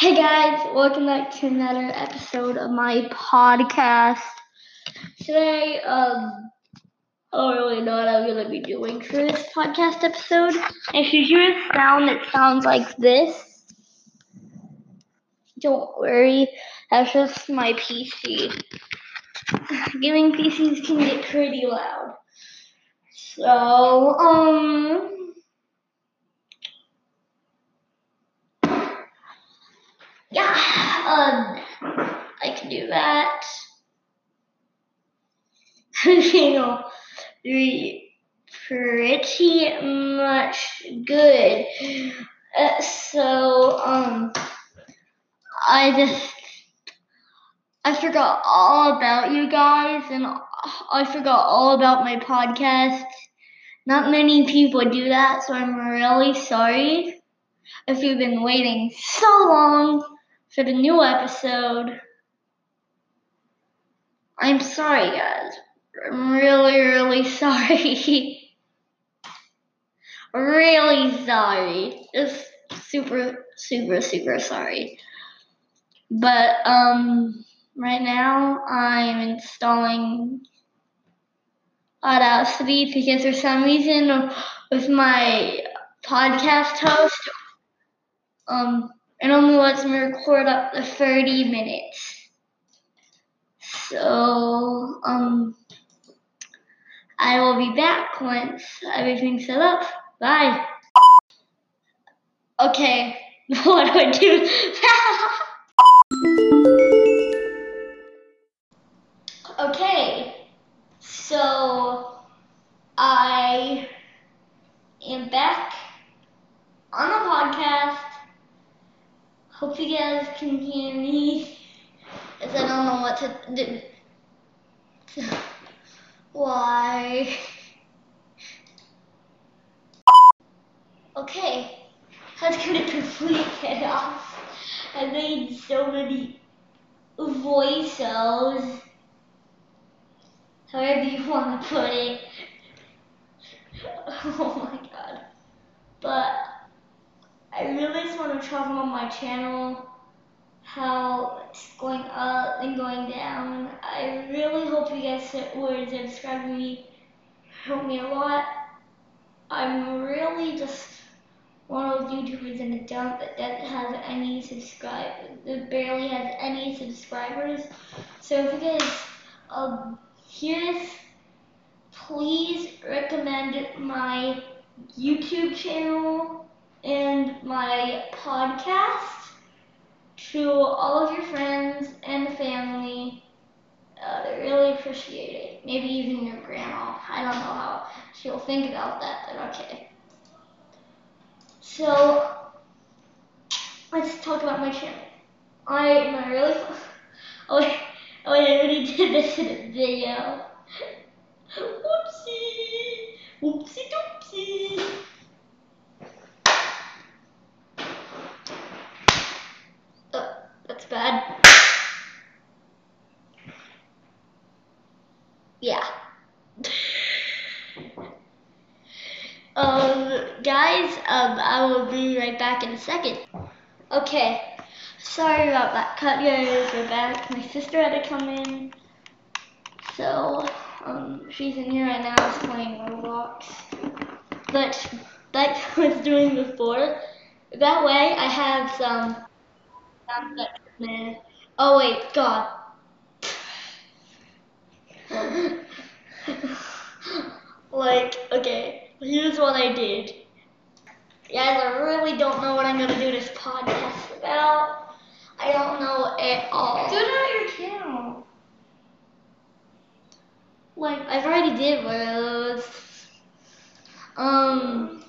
Hey guys, welcome back to another episode of my podcast. Today, um, I don't really know what I'm gonna be doing for this podcast episode. If you hear a sound that sounds like this, don't worry, that's just my PC. Gaming PCs can get pretty loud. So, um, yeah, um, I can do that. you know, pretty much good. Uh, so, um, I just, I forgot all about you guys and I forgot all about my podcast. Not many people do that, so I'm really sorry if you've been waiting so long for the new episode. I'm sorry, guys. I'm really, really sorry. really sorry. Just super, super, super sorry. But, um, right now I'm installing Audacity because for some reason with my podcast host, um, it only lets me record up to 30 minutes. So, um, I will be back once everything's set up. Bye. Okay, what do I do? me, as I don't know what to do. Why? Okay, that's gonna complete it off. I made so many voices, however you want to put it. Oh my god. But I really just want to travel on my channel, how it's going up and going down. I really hope you guys would subscribe to me. Help me a lot. I'm really just one of those YouTubers in the dump that doesn't have any subscribers, that barely has any subscribers. So if you guys um, hear this, please recommend my YouTube channel and my podcast to all of your friends and family. Uh, I really appreciate it. Maybe even your grandma. I don't know how she'll think about that, but okay. So, let's talk about my channel. I am really. Oh, wait, oh, wait, I already did this in a video. Whoopsie! Whoopsie doopsie! Bad. Yeah. um, guys, um, I will be right back in a second. Okay, sorry about that cut, guys. We're back. My sister had to come in, so um, she's in here right now, playing Roblox. But like I was doing before, that way I have some that Man. Oh wait, God. like, okay, here's what I did. Guys, I really don't know what I'm gonna do this podcast about. I don't know at all. Do it on your channel. Like, I've already did one of those. Um.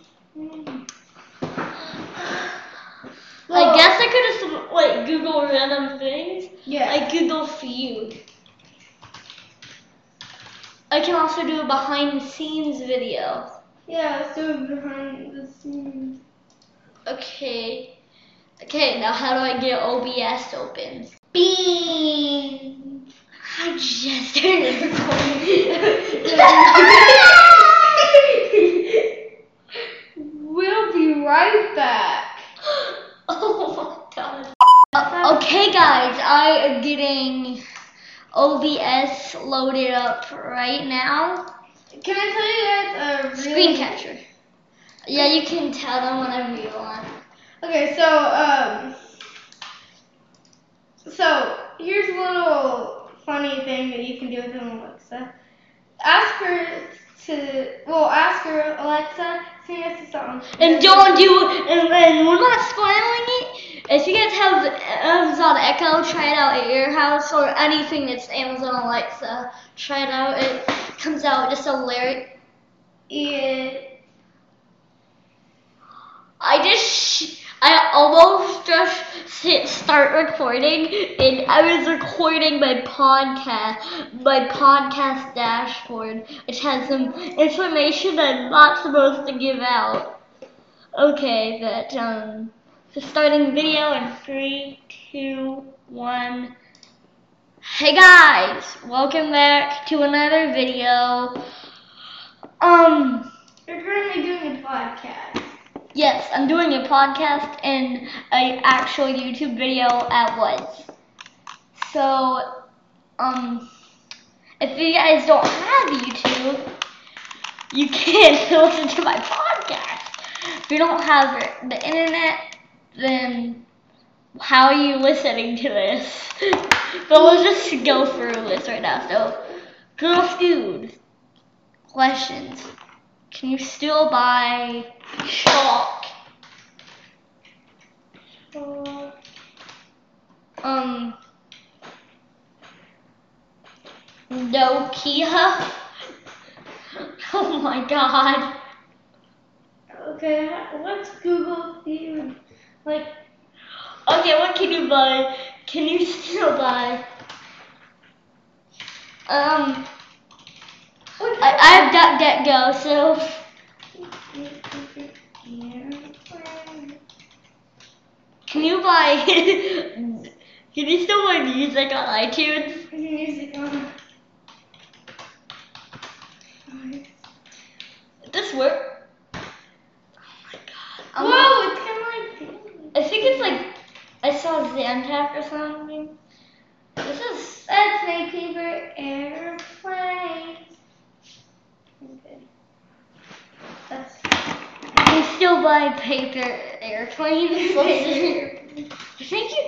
I guess I could have like Google random things. Yeah. Like Google feud. I can also do a behind the scenes video. Yeah, so behind the scenes. Okay. Okay, now how do I get OBS open? Bean. I just started recording. we'll be right back. Oh my god. Okay, guys, I am getting OBS loaded up right now. Can I tell you guys a really Screen capture. Yeah, you can tell them whenever you want. Okay, so um, so here's a little funny thing that you can do with an Alexa. Ask her to, well, ask her Alexa, sing us a song. And don't do, and, and we're not spoiling it. If you guys have Amazon Echo, try it out at your house or anything that's Amazon Alexa. Try it out. It comes out just a lyric. Yeah. I just, I almost just hit start recording, and I was recording my podcast, my podcast dashboard, which has some information I'm not supposed to give out. Okay, but um, so starting video in three, two, one. Hey guys, welcome back to another video. Um. You're currently doing a podcast. Yes, I'm doing a podcast and an actual YouTube video at once. So, um, if you guys don't have YouTube, you can't listen to my podcast. If you don't have the internet, then how are you listening to this? but we'll just go through this right now. So, girl food questions. Can you still buy chalk? Um, Nokia. Oh my god. Okay, what's Google Feud? Like, Okay, what can you buy? Can you still buy? Um, I, I have Go. so can you buy? can you still buy music on iTunes? Music on. This work? Oh my god. Whoa, it's kind of like. I think it's like I saw Zantac or something. This is make paper airplanes. Okay. That's. you still buy paper airplanes. I think you.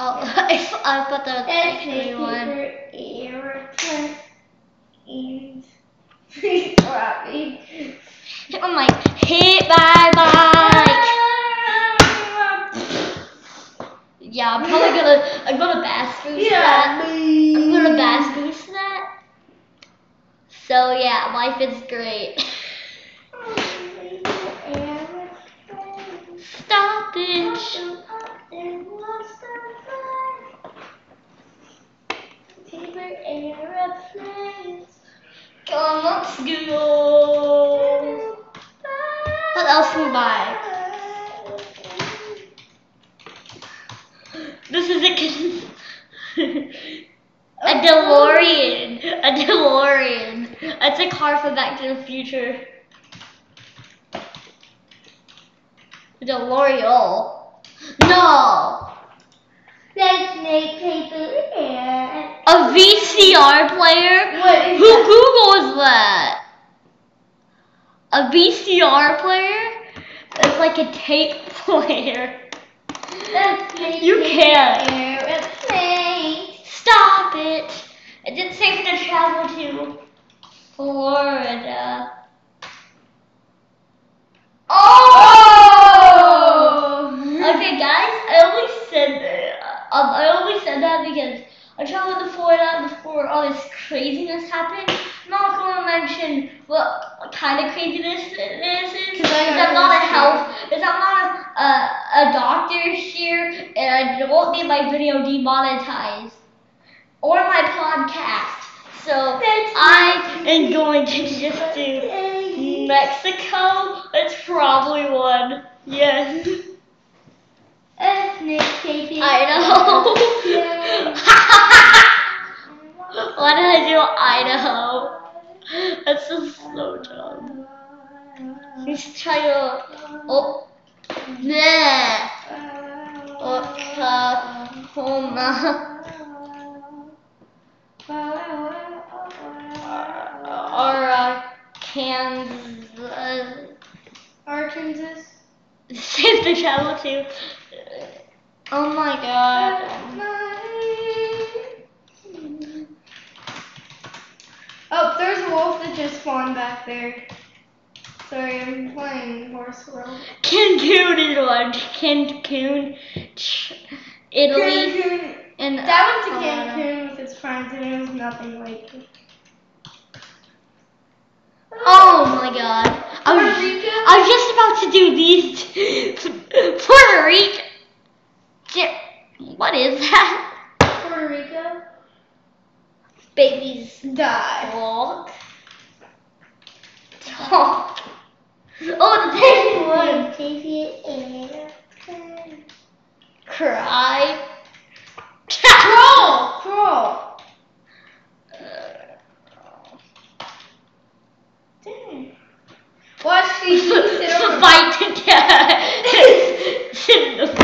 Oh, I, I thought that was like one. paper airplanes. Please. Hit my mic. Hit my mic. Yeah, I'm probably gonna. I'm gonna bass boost that. Me. I'm gonna bass boost that. So yeah, life is great. Stop it. Paper airplanes. Come on, let's go. What else can we buy? This is a a DeLorean. A DeLorean. It's a car from Back to the Future. A DeLorean. No. Let's make paper air. A VCR player? What is Who that? Googles that? A VCR player? It's like a tape player. You can't. Stop it. It didn't say for to travel to Florida. Oh! Okay, guys, I only said that. Um, I only said that because I traveled to Florida before all this craziness happened. I'm not going to mention what kind of craziness this is because I'm not a health, because I'm not a, a, uh, a doctor here, and I won't get my video demonetized or my podcast. So I am going to just do Mexico. That's probably one. Yes. Paper I know. Why did I do Idaho? That's a slow job. Let's try to. Oh. Nah. or uh, Kansas. Arkansas. Save the channel too. Oh my god. Oh, there's a wolf that just spawned back there. Sorry, I'm playing Horse World. Cancun is one. Cancun, Italy, Cancun. and Dad went to. Cancun with his friends and it was nothing like it. Oh my god. I was, I was just about to do these. Puerto Rico. What is that? Puerto Rico? Babies Die. talk. Talk. Oh, the penguin. Cry. Crawl! Crawl! Dang. Watch these sit on Fight together. Sit in the-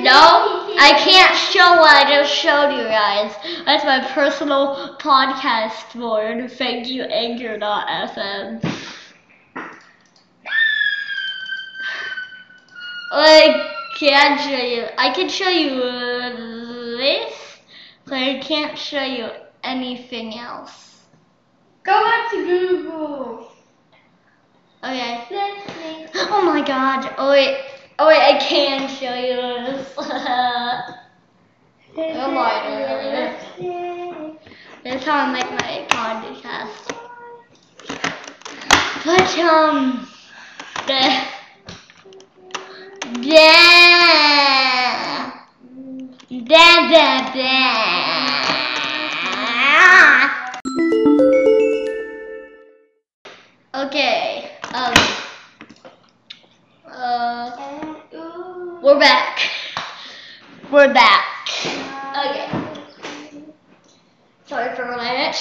No, I can't show what I just showed you guys. That's my personal podcast board. Thank you, Anchor.fm. I can't show you. I can show you this, but I can't show you anything else. Go back to Google. Okay. Oh my god. Oh wait. Oh wait, I can show you this. god. That's how I make my podcast. But um the da da da da Okay. Um uh we're back. We're back. Okay. Sorry for a minute.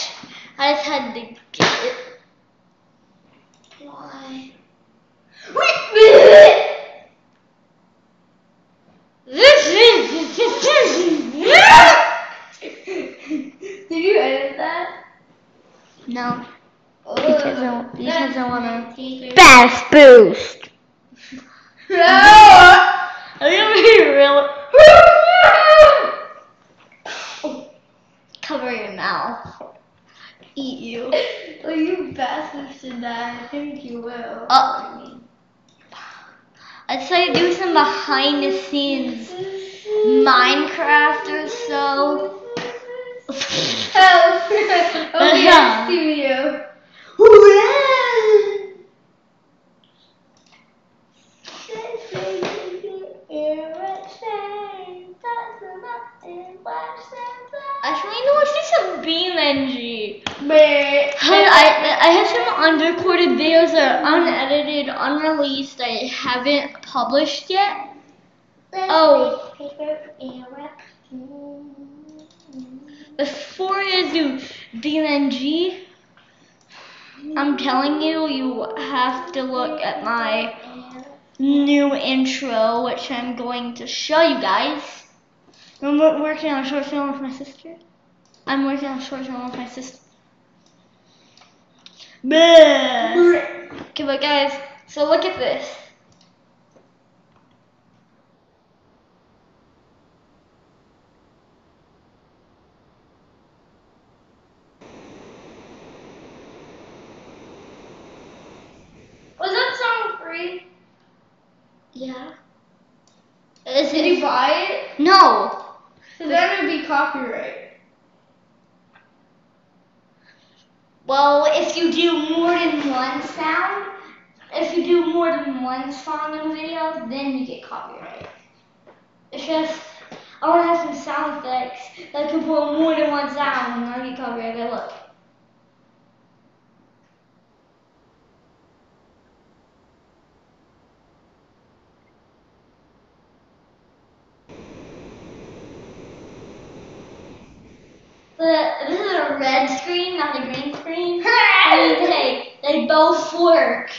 I just had to get it. Why? Did you edit that? No, Because I- because I wanna- Bass. fast boost. No! Are you gonna be real? Cover your mouth. Eat you. Well, you bastards should die. I think you will. Uh, I'd say do some behind the scenes Minecraft or so. Help! okay, Yeah. studio. Actually, some Meh. I, I have some unrecorded videos that are unedited, unreleased, I haven't published yet. Oh. Before I do BeamNG, I'm telling you, you have to look at my new intro, which I'm going to show you guys. I'm working on a short film with my sister. I'm working on short film with my sister. Okay, but guys, so look at this. Was that song free? Yeah. Is Did you buy it? No. So that would be copyright. Well, if you do more than one sound, if you do more than one song in a video, then you get copyright. It's just, I want to have some sound effects that can put more than one sound and I get copyright. But look. The, this is a red screen, not a green screen. I mean, they, they both work.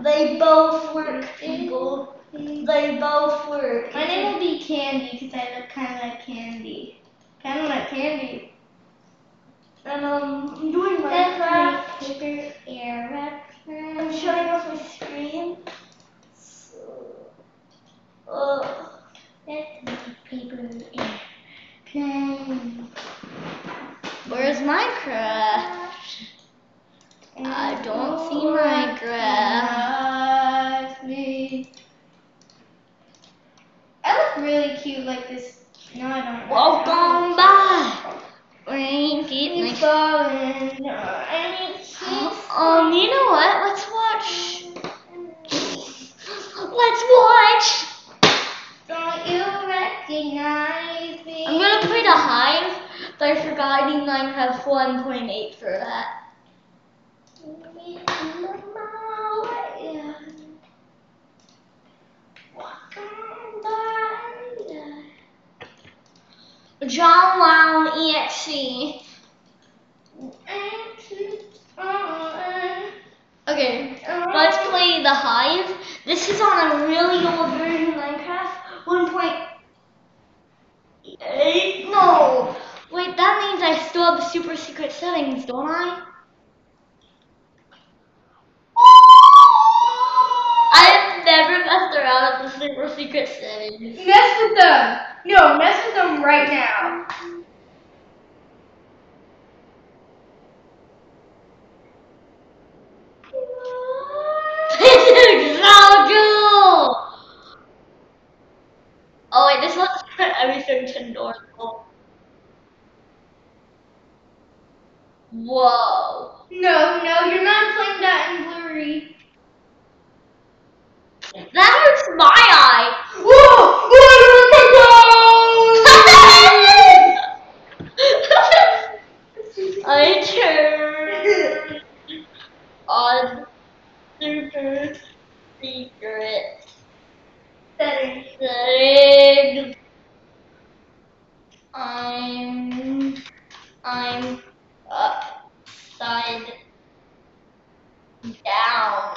They both work, people. They both work. My name will be Candy because I look kind of like candy. Kind of like candy. And um, I'm doing Minecraft. make paper I'm showing off my screen. So, uh, Let's make paper where's Minecraft? I don't see Minecraft. Me. I look really cute like this. No, I don't. Welcome back. Keep like falling. No, I need Um, you know what? Let's watch. Let's watch. Don't you recognize me? I'm gonna play the Hive, but I forgot I need Minecraft 1.8 for that. John Wow EXE. Okay, let's play the Hive. This is on a really old version of Minecraft. 1.8. No! Wait, that means I still have the super secret settings, don't I? I have never messed around with the super secret settings. Mess with them. No, mess with them right now. This is so cool! Oh wait, this one's for everything to normal. Whoa. No, no, you're not playing that in blurry. That hurts my eye. Whoa! I turn on super secret Setting. I'm I'm upside down.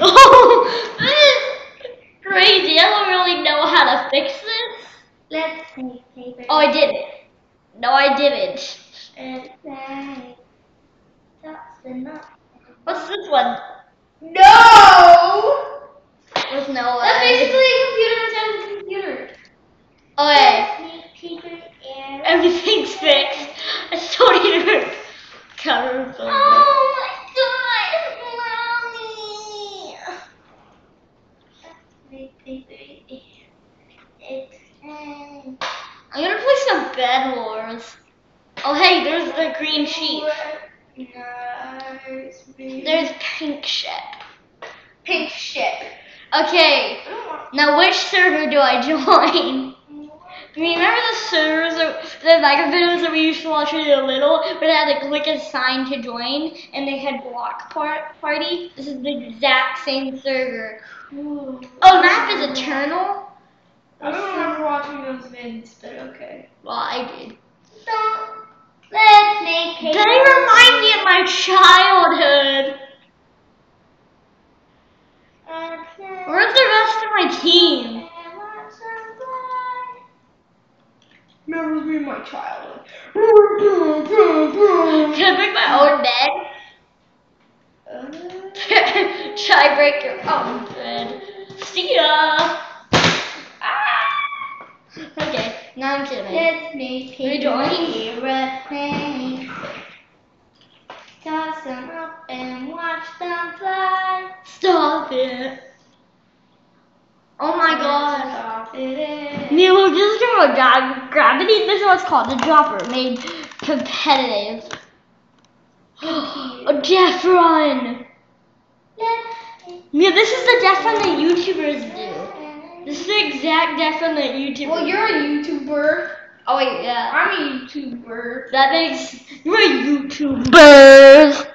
Oh, this is crazy. I don't really know how to fix this. Let's make paper. Oh, I did it. No, I didn't. airplane. That's enough. What's this one? No! There's no That's basically a computer inside of a computer. Okay, Let's make paper air. everything's fixed. I still need to cover Oh my god, mommy! Let's make paper air. I'm gonna play some Bed Wars. Oh, hey, there's the green sheep. There's pink ship. pink ship. Okay, I don't want. now which server do I join? Remember the servers, that- the Minecraft videos that we used to watch when we were little, where they had to click a sign to join, and they had block par- party? This is the exact same server. Ooh. Oh, map is eternal? I don't remember watching those vids, but okay. Well, I did. Let's make paper. They remind me of my childhood. Where's the rest of my team? Remembers me my childhood. Can I bring my own bed? Try break your own bed. See ya. Ah. Okay, now I'm kidding. Let's make Rejoin. airplanes. Toss them up and watch them fly. Stop it. Oh my god. Stop it. We're just gonna grab gravity. This is what's called the dropper, made competitive. A death run. Yeah, this is the death run that YouTubers do. This is the exact death run that YouTubers. Well, you're a YouTuber. Oh wait, yeah. I'm a YouTuber. That makes you're a YouTuber.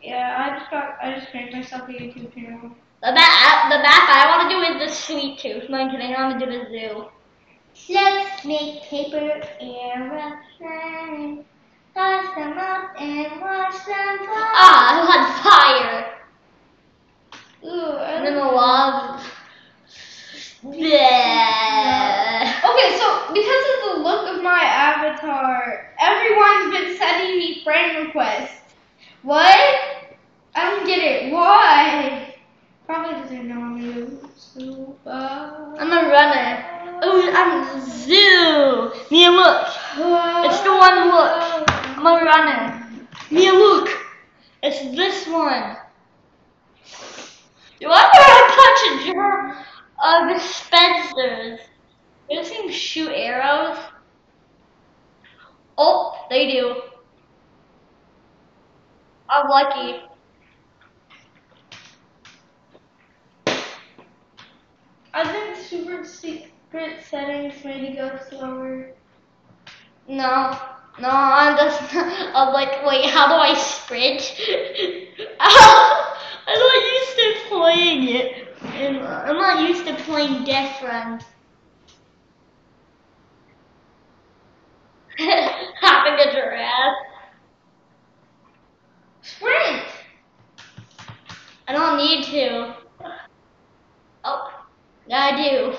Yeah, I just got, I just made myself a YouTube channel. The map, the map I want to do is the sweet tooth. No, I'm kidding. I want to do the zoo. Let's make paper airplanes. Toss them up and watch them fly. Ah, I'm on fire okay, so because of the look of my avatar, everyone's been sending me friend requests. What? I don't get it. Why? Probably because they know I'm so bad. I'm a runner. Oh, I'm zoo. Mia, look. Uh, it's the one look. I'm a runner. Mia, look. It's this one. You want to touch it, Jerome? Of Spencers. Those things shoot arrows. Oh, they do. I'm lucky. I think super secret settings it go slower. No, no, I'm just. I'm like, wait, how do I sprint? I'm not used to playing it. And I'm not used to playing Death Run. Having a giraffe. Sprint! I don't need to. Oh, I do.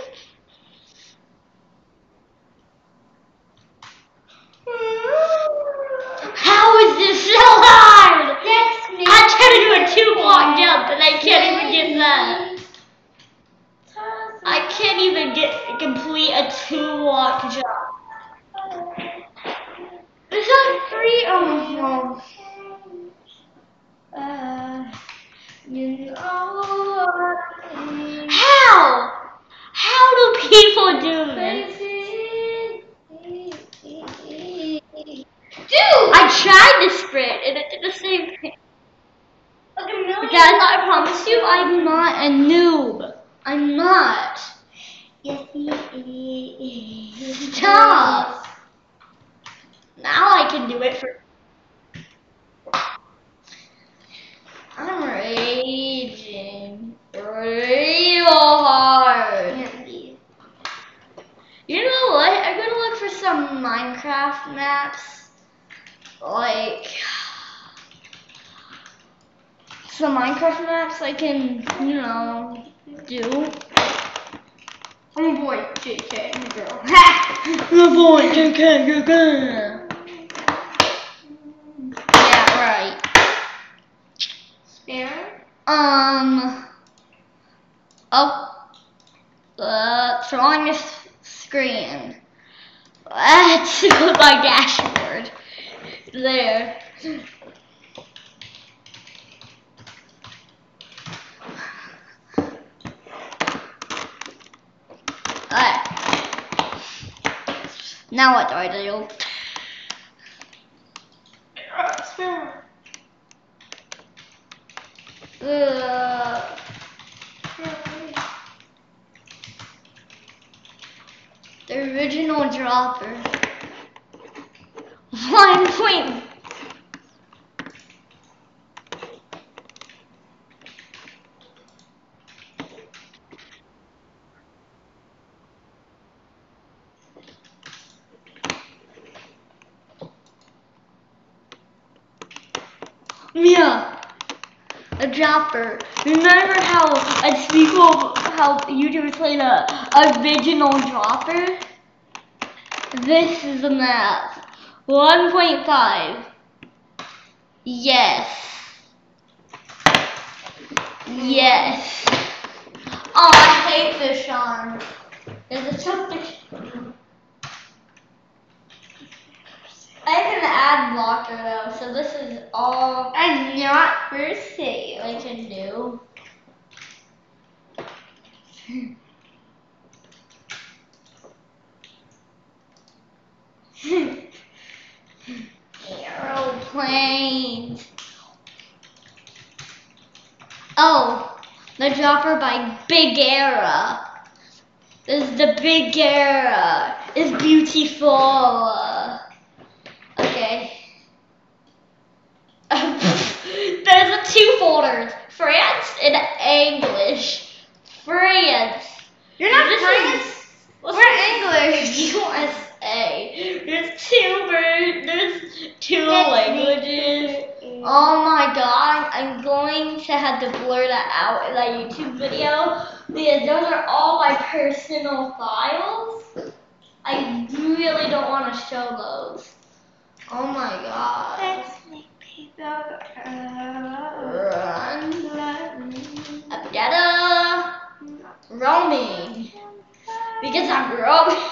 How is this so hard? Next me. I tried to do a two block jump and I can't even get that. I can't even get complete a two block jump. It's not free. Oh no. Uh, you know? How? How do people do this? Dude! I tried to sprint and it did the same thing. Look at me. Guys, I promise you, I'm not a noob. I'm not. Yes, he is. Stop. Now I can do it for. I'm raging real hard. You know what? I'm gonna look for some Minecraft maps. Like some Minecraft maps I can, you know, do. I'm a boy, JK, I'm a girl. Ha! The boy, JK, JK. Yeah, right. Spare? Um. Oh. Uh, drawing this screen. Let's put my dashboard. There. Now what do I do? Uh, the original dropper. One point. Mia, Remember how a people, how YouTubers played a original dropper? This is the map. 1.5. Yes. Yes. Oh, I hate fish arm. There's a took. I have an ad blocker though, so this is all I'm not for sale. I can do. Aeroplanes. Oh, the dropper by Bigre. This is the Bigre. It's beautiful. Okay. There's a folders. France and English. France. You're not This France. is- what's We're? English. USA. There's two ver- there's two languages. Oh my god, I'm going to have to blur that out in that YouTube video because those are all my personal files. I really don't want to show those. Oh my god. Let's make Run. Dada. Roaming. Because I'm roaming.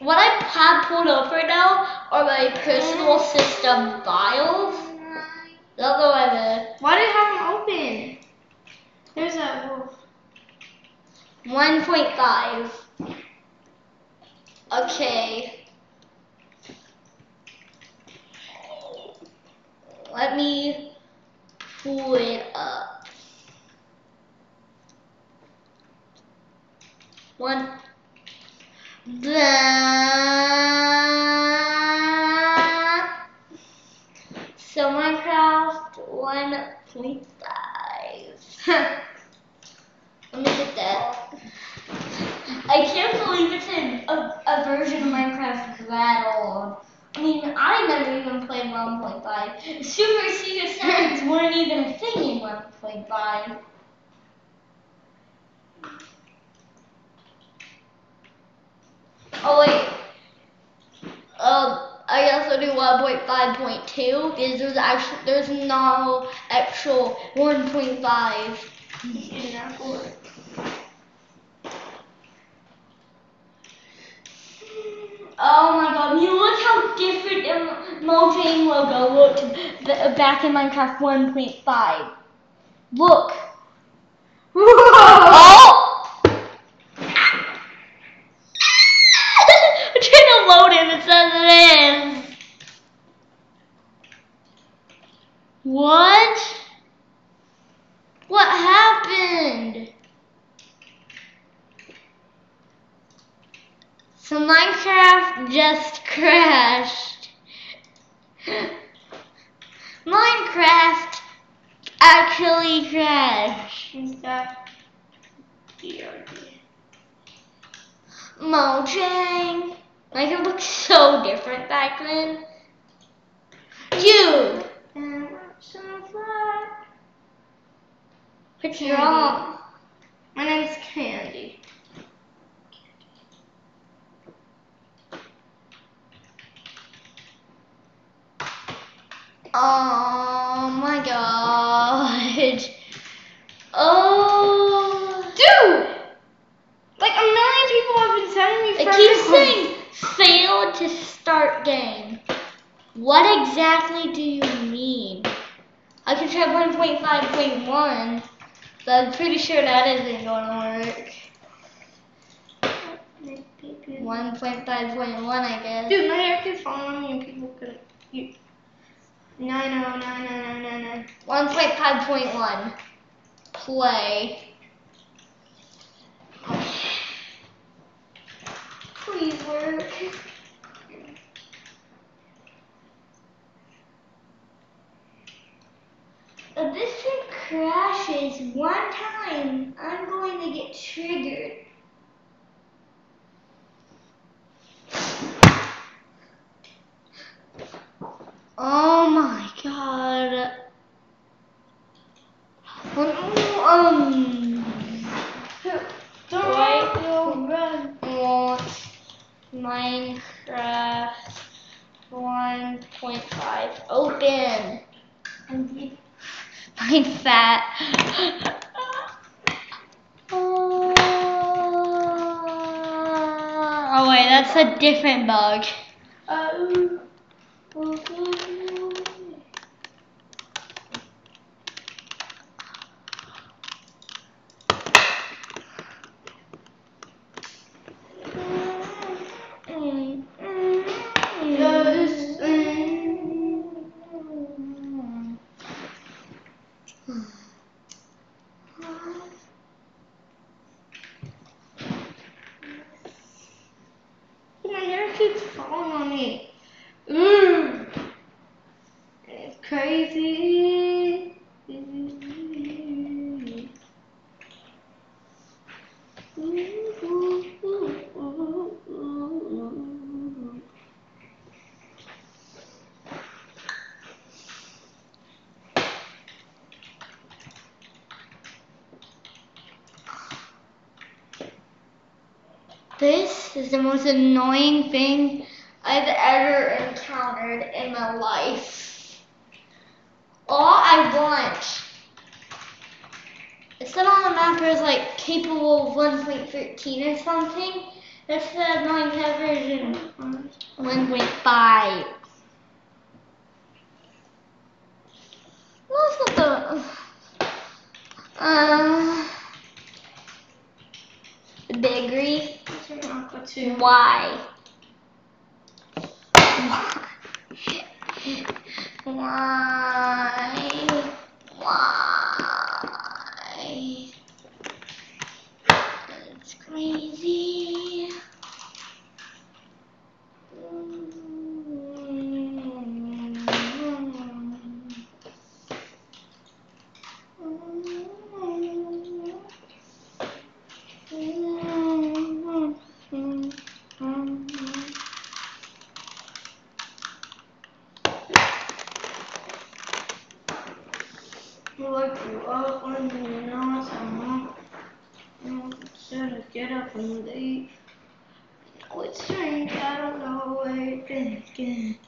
what I have pulled up right now are my personal system files. That's what I did. Why do you have them open? There's a wolf. 1.5. Okay. Let me pull it up. One. Blah. So Minecraft 1.5. Let me get that. I can't believe it's in a, a version of Minecraft that mean, I never even played 1.5. Super secret settings weren't even a thing in 1.5. Oh wait. Um, I also do 1.5.2 because there's actually there's no actual 1.5. Oh my god, you look how different Mojang logo looked back in Minecraft 1.5. Look. Oh! I'm trying to load it, it says it is. What happened? So Minecraft just crashed. Minecraft actually crashed. Is that BRD? Mojang. Like it looked so different back then. You. And some fly. What's wrong? My name's Candy. Oh my god. Oh. Dude! Like a million people have been sending me friends. It keeps saying fail to start game. What exactly do you mean? I can try 1.5.1, but I'm pretty sure that isn't going to work. 1.5.1, I guess. Dude, my hair keeps falling on me and people could... 9099999. 1.5.1. Play. Please work. That's a different bug. Oh. Yes, My hair keeps falling on me. Mm. It's crazy. This is the most annoying thing I've ever encountered in my life. All I want. It said on the map it was like capable of 1.13 or something. That's the Minecraft version 1.5. What's not the um the Bigre? Aqua too. Why? Why? Why? It's crazy. Woke you up when you know someone. You should get up and leave. Oh, it's strange, I don't know where you've been again.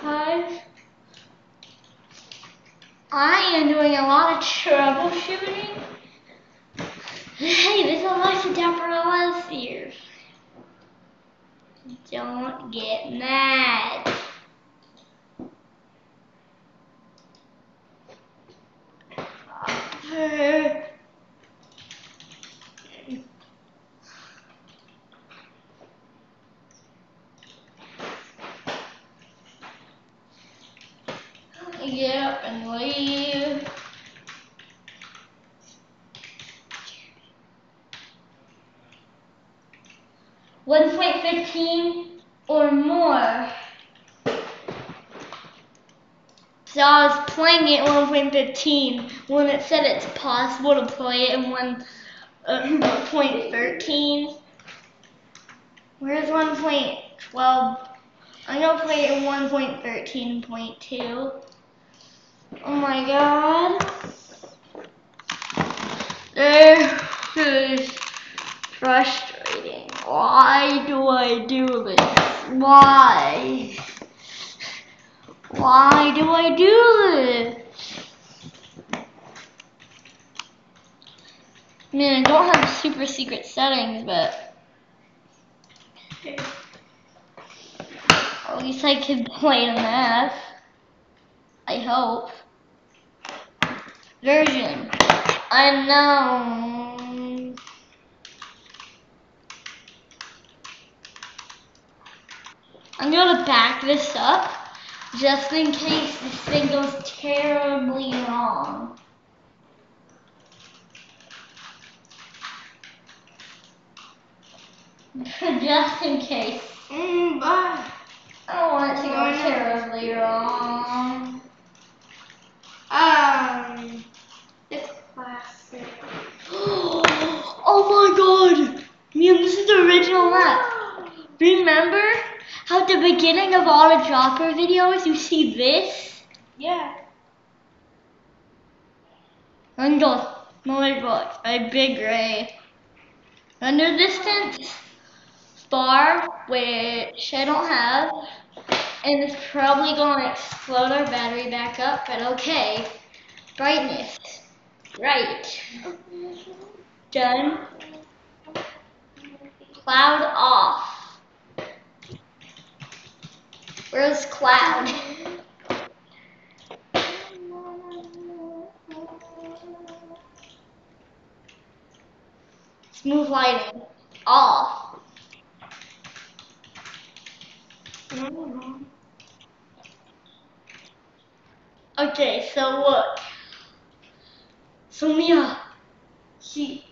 Hi. I am a lot of troubleshooting. Hey, there's Alexa Dapper here. Don't get mad. Get up and leave. One point fifteen or more. So I was playing it 1.15 when it said it's possible to play it in one uh, 1.13. Where's 1.12? I'm gonna play it in 1.13.2. Oh my god. This is frustrating. Why do I do this? Why? Why do I do this? I mean, I don't have super secret settings, but at least I can play the map. I hope. Version. Unknown. I'm gonna back this up just in case this thing goes terribly wrong. just in case. Mm, bye. I don't want it to go terribly wrong. Um, it's classic. oh my god! Man, this is the original map. Remember how at the beginning of all the dropper videos you see this? Yeah. Under my book, a Bigre. Under distance bar, which I don't have, and it's probably going to explode our battery back up, but okay. Brightness. Right. Done. Cloud off. Where's cloud? Smooth lighting. Off. Okay, so look. So Mia, she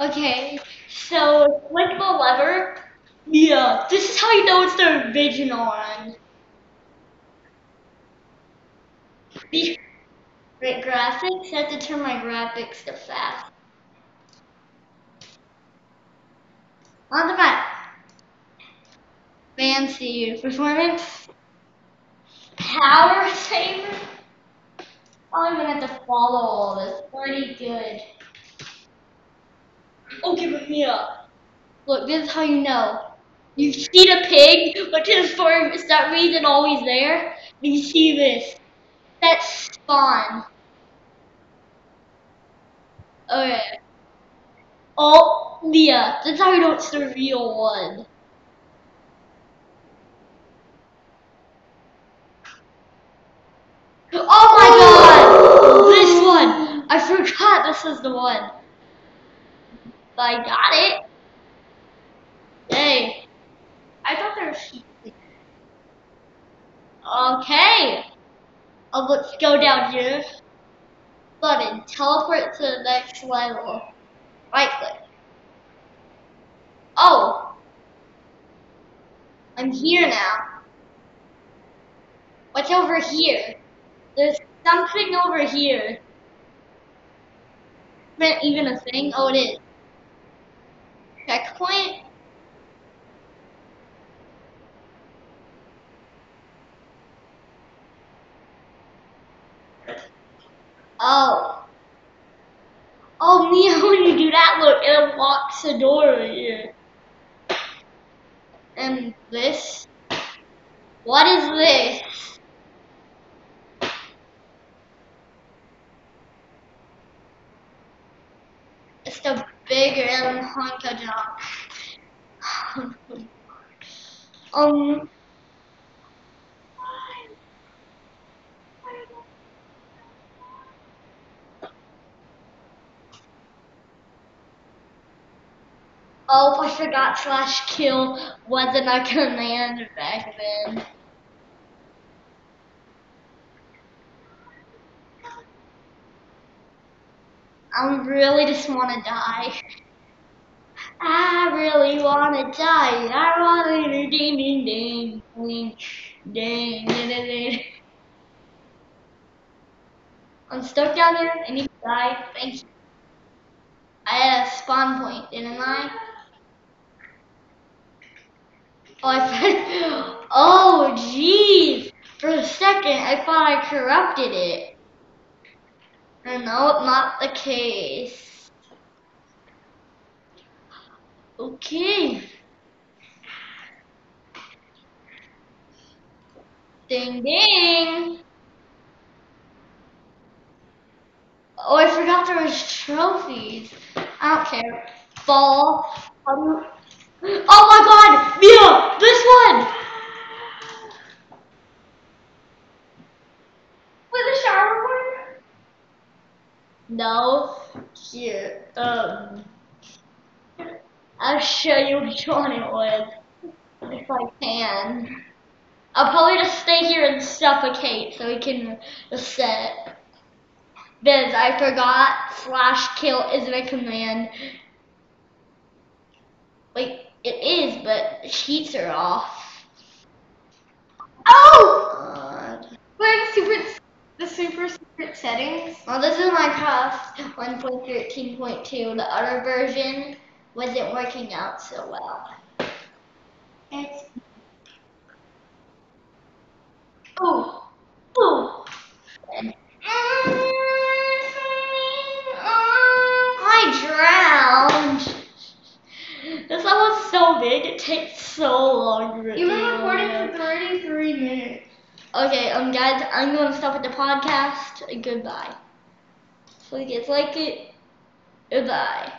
Okay, so click the lever. Yeah, this is how you know it's the original one. Great graphics. I have to turn my graphics to fast. On the front. Fancy performance. Power saver. I'm gonna have to follow all this. Pretty good. Okay, but Mia. Look, this is how you know. You see the pig, but just for that reason always there. You see this. That's spawn. Okay. Oh, Mia, that's how you know it's the real one. Oh my god! This one! I forgot this is the one. I got it. Hey. I thought there was sheep. Okay. Let's go down here. Button. Teleport to the next level. Right click. Oh. I'm here now. What's over here? There's something over here. Isn't even a thing? Oh, it is. Checkpoint? Oh. Oh, Mia, when you do that, look, it unlocks the door over here. And this? What is this? It's the Bigre and Honka Jump. um. Oh, I forgot slash kill wasn't a command back then. I really just want to die. I really want to die. I want to ding ding ding ding ding ding ding. I'm stuck down there and you die. Thank you. I had a spawn point, didn't I? Oh, I said, oh, jeez. For a second, I thought I corrupted it. And no, not the case. Okay. Ding ding. Oh, I forgot there was trophies. I don't care. Ball. Um, oh my god! Mia! This one! With a shower one? No. Here. Um. I'll show you which one it was. If I can. I'll probably just stay here and suffocate so we can reset. Biz, I forgot slash kill isn't a command. Wait, it is, but sheets are off. Oh! God. Where the super, the super secret settings? Well, this is Minecraft 1.13.2. The other version wasn't working out so well. It's Oh, oh. And I drowned. This level is so big, it takes so long to You've been recording for 33 minutes. Okay, um, guys, I'm going to stop with the podcast. Goodbye. You guys like it? Goodbye.